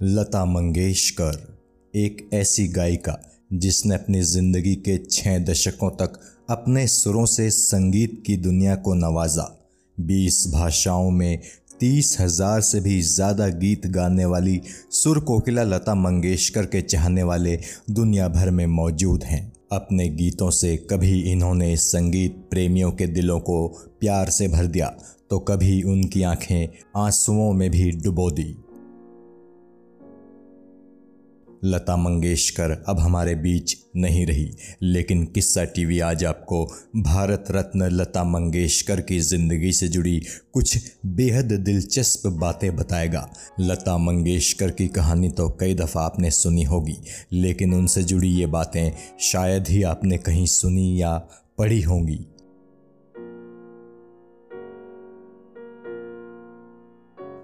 लता मंगेशकर, एक ऐसी गायिका जिसने अपनी ज़िंदगी के छः दशकों तक अपने सुरों से संगीत की दुनिया को नवाजा। बीस भाषाओं में तीस हज़ार से भी ज़्यादा गीत गाने वाली सुर कोकिला लता मंगेशकर के चाहने वाले दुनिया भर में मौजूद हैं। अपने गीतों से कभी इन्होंने संगीत प्रेमियों के दिलों को प्यार से भर दिया तो कभी उनकी आँखें आंसुओं में भी डुबो दी। लता मंगेशकर अब हमारे बीच नहीं रही। लेकिन किस्सा टीवी आज आपको भारत रत्न लता मंगेशकर की ज़िंदगी से जुड़ी कुछ बेहद दिलचस्प बातें बताएगा। लता मंगेशकर की कहानी तो कई दफ़ा आपने सुनी होगी, लेकिन उनसे जुड़ी ये बातें शायद ही आपने कहीं सुनी या पढ़ी होंगी।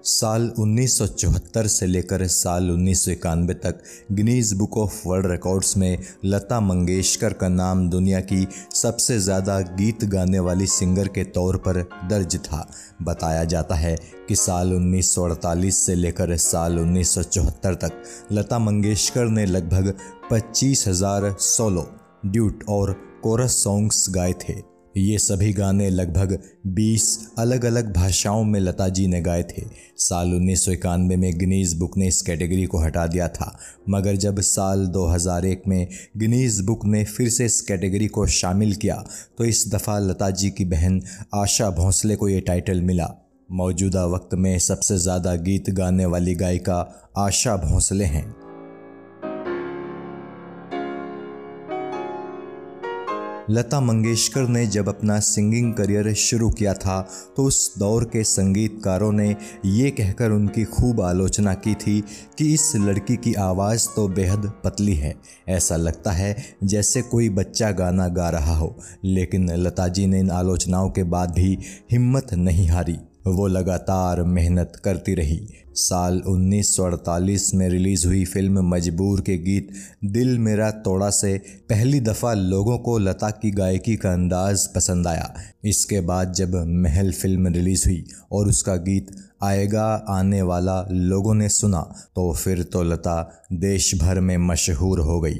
साल 1974 से लेकर साल उन्नीस सौ इक्यानवे तक Guinness book of world records में लता मंगेशकर का नाम दुनिया की सबसे ज़्यादा गीत गाने वाली सिंगर के तौर पर दर्ज था। बताया जाता है कि साल 1948 से लेकर साल 1974 तक लता मंगेशकर ने लगभग पच्चीस हज़ार सोलो, ड्यूट और कोरस सॉन्ग्स गाए थे। ये सभी गाने लगभग 20 अलग अलग भाषाओं में लता जी ने गाए थे। साल उन्नीस सौ इक्यानवे में गिनीज बुक ने इस कैटेगरी को हटा दिया था। मगर जब साल 2001 में गिनीज बुक ने फिर से इस कैटेगरी को शामिल किया तो इस दफ़ा लता जी की बहन आशा भोंसले को ये टाइटल मिला। मौजूदा वक्त में सबसे ज़्यादा गीत गाने वाली गायिका आशा भोंसले हैं। लता मंगेशकर ने जब अपना सिंगिंग करियर शुरू किया था तो उस दौर के संगीतकारों ने ये कहकर उनकी खूब आलोचना की थी कि इस लड़की की आवाज़ तो बेहद पतली है। ऐसा लगता है जैसे कोई बच्चा गाना गा रहा हो, लेकिन लता जी ने इन आलोचनाओं के बाद भी हिम्मत नहीं हारी। वो लगातार मेहनत करती रही। साल 1948 में रिलीज़ हुई फ़िल्म मजबूर के गीत दिल मेरा तोड़ा से पहली दफ़ा लोगों को लता की गायकी का अंदाज पसंद आया। इसके बाद जब महल फ़िल्म रिलीज़ हुई और उसका गीत आएगा, आने वाला लोगों ने सुना तो फिर तो लता देश भर में मशहूर हो गई।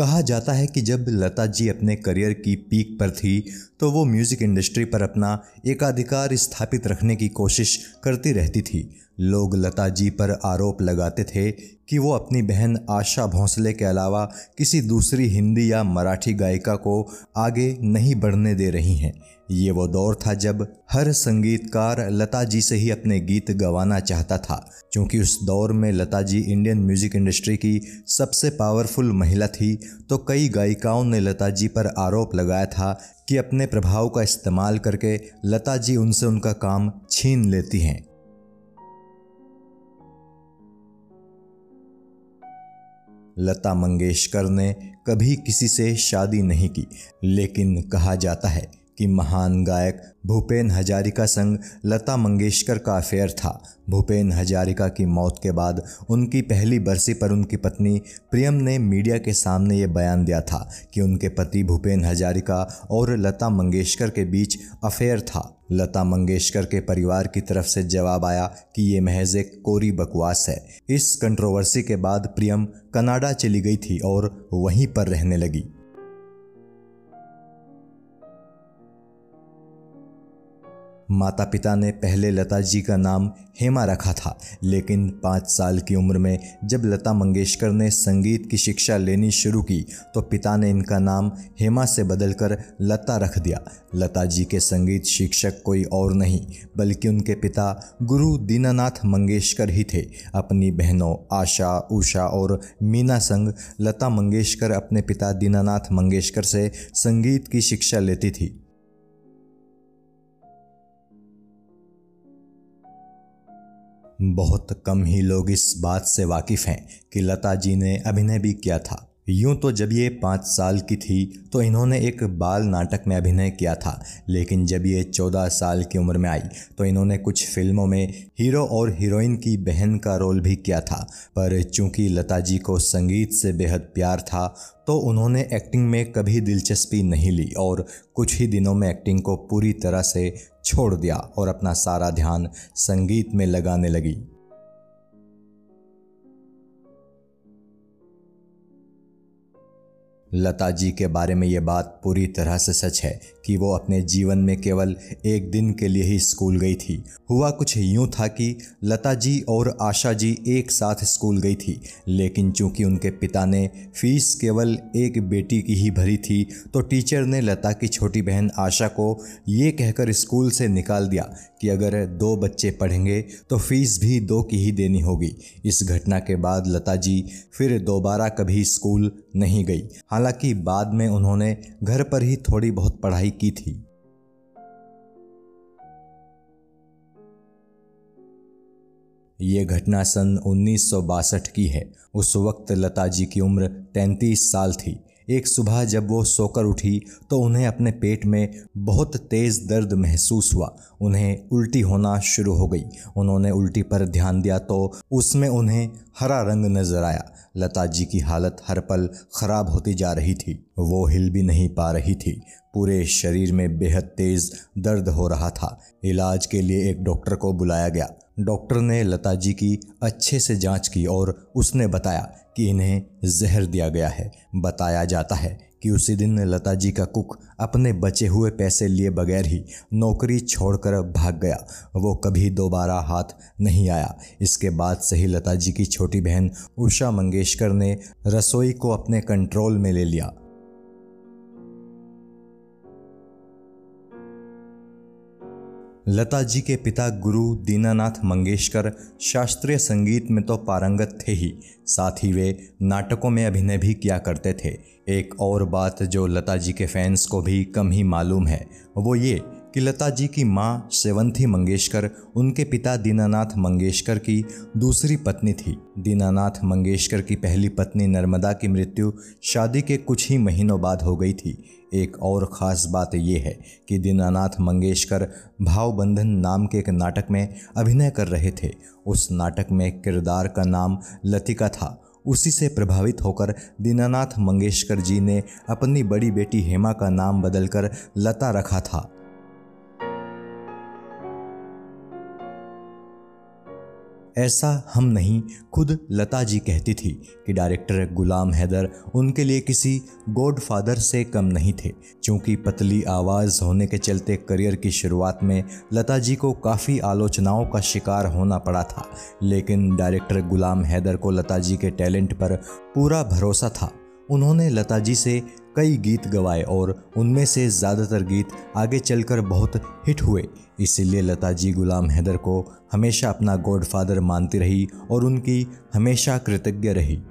कहा जाता है कि जब लता जी अपने करियर की पीक पर थी तो वो म्यूज़िक इंडस्ट्री पर अपना एकाधिकार स्थापित रखने की कोशिश करती रहती थी। लोग लता जी पर आरोप लगाते थे कि वो अपनी बहन आशा भोंसले के अलावा किसी दूसरी हिंदी या मराठी गायिका को आगे नहीं बढ़ने दे रही हैं। ये वो दौर था जब हर संगीतकार लता जी से ही अपने गीत गवाना चाहता था, क्योंकि उस दौर में Lata ji Indian music industry की सबसे पावरफुल महिला थी तो कई गायिकाओं ने लता जी पर आरोप लगाया था कि अपने प्रभाव का इस्तेमाल करके लता जी उनसे उनका काम छीन लेती हैं। लता मंगेशकर ने कभी किसी से शादी नहीं की, लेकिन कहा जाता है कि महान गायक भूपेन हजारिका संग लता मंगेशकर का अफेयर था। भूपेन हजारिका की मौत के बाद उनकी पहली बरसी पर उनकी पत्नी प्रियम ने मीडिया के सामने ये बयान दिया था कि उनके पति भूपेन हजारिका और लता मंगेशकर के बीच अफेयर था। लता मंगेशकर के परिवार की तरफ़ से जवाब आया कि ये महज एक कोरी बकवास है। इस कंट्रोवर्सी के बाद प्रियम कनाडा चली गई थी और वहीं पर रहने लगी। माता पिता ने पहले लता जी का नाम हेमा रखा था, लेकिन पाँच साल की उम्र में जब लता मंगेशकर ने संगीत की शिक्षा लेनी शुरू की तो पिता ने इनका नाम हेमा से बदलकर लता रख दिया। लता जी के संगीत शिक्षक कोई और नहीं, बल्कि उनके पिता गुरु दीनानाथ मंगेशकर ही थे। अपनी बहनों आशा, उषा और मीना संग लता मंगेशकर अपने पिता दीनानाथ मंगेशकर से संगीत की शिक्षा लेती थी। बहुत कम ही लोग इस बात से वाकिफ़ हैं कि लता जी ने अभिनय भी किया था। यूँ तो जब ये पाँच साल की थी तो इन्होंने एक बाल नाटक में अभिनय किया था। लेकिन जब ये चौदह साल की उम्र में आई तो इन्होंने कुछ फ़िल्मों में हीरो और हीरोइन की बहन का रोल भी किया था। पर चूँकि लता जी को संगीत से बेहद प्यार था तो उन्होंने एक्टिंग में कभी दिलचस्पी नहीं ली और कुछ ही दिनों में एक्टिंग को पूरी तरह से छोड़ दिया और अपना सारा ध्यान संगीत में लगाने लगी। लता जी के बारे में ये बात पूरी तरह से सच है कि वो अपने जीवन में केवल एक दिन के लिए ही स्कूल गई थी। हुआ कुछ यूँ था कि लता जी और आशा जी एक साथ स्कूल गई थी, लेकिन चूँकि उनके पिता ने फ़ीस केवल एक बेटी की ही भरी थी तो टीचर ने लता की छोटी बहन आशा को ये कहकर स्कूल से निकाल दिया कि अगर दो बच्चे पढ़ेंगे तो फ़ीस भी दो की ही देनी होगी। इस घटना के बाद लता जी फिर दोबारा कभी स्कूल नहीं गई। हालाँकि बाद में उन्होंने घर पर ही थोड़ी बहुत पढ़ाई की थी। ये घटना सन उन्नीस सौ बासठ की है। उस वक्त लता जी की उम्र 33 साल थी। एक सुबह जब वो सोकर उठी तो उन्हें अपने पेट में बहुत तेज़ दर्द महसूस हुआ। उन्हें उल्टी होना शुरू हो गई। उन्होंने उल्टी पर ध्यान दिया तो उसमें उन्हें हरा रंग नज़र आया। लता जी की हालत हर पल खराब होती जा रही थी। वो हिल भी नहीं पा रही थी। पूरे शरीर में बेहद तेज दर्द हो रहा था। इलाज के लिए एक डॉक्टर को बुलाया गया। डॉक्टर ने लता जी की अच्छे से जाँच की और उसने बताया कि इन्हें जहर दिया गया है। बताया जाता है कि उसी दिन लता जी का कुक अपने बचे हुए पैसे लिए बगैर ही नौकरी छोड़कर भाग गया। वो कभी दोबारा हाथ नहीं आया। इसके बाद से ही लता जी की छोटी बहन उषा मंगेशकर ने रसोई को अपने कंट्रोल में ले लिया। लता जी के पिता गुरु दीनानाथ मंगेशकर शास्त्रीय संगीत में तो पारंगत थे ही। साथ ही वे नाटकों में अभिनय भी किया करते थे। एक और बात जो लता जी के फैंस को भी कम ही मालूम है, वो ये कि लता जी की माँ सेवंथी मंगेशकर, उनके पिता दीनानाथ मंगेशकर की दूसरी पत्नी थी। दीनानाथ मंगेशकर की पहली पत्नी नर्मदा की मृत्यु शादी के कुछ ही महीनों बाद हो गई थी। एक और ख़ास बात यह है कि दीनानाथ मंगेशकर भावबंधन नाम के एक नाटक में अभिनय कर रहे थे। उस नाटक में किरदार का नाम लतिका था। उसी से प्रभावित होकर दीनानाथ मंगेशकर जी ने अपनी बड़ी बेटी हेमा का नाम बदलकर लता रखा था। ऐसा हम नहीं, खुद लता जी कहती थी कि डायरेक्टर गुलाम हैदर उनके लिए किसी गॉड फादर से कम नहीं थे। क्योंकि पतली आवाज़ होने के चलते करियर की शुरुआत में लता जी को काफ़ी आलोचनाओं का शिकार होना पड़ा था। लेकिन डायरेक्टर गुलाम हैदर को लता जी के टैलेंट पर पूरा भरोसा था। उन्होंने लता जी से कई गीत गवाए और उनमें से ज़्यादातर गीत आगे चलकर बहुत हिट हुए। इसीलिए लता जी गुलाम हैदर को हमेशा अपना गॉडफादर मानती रही और उनकी हमेशा कृतज्ञ रही।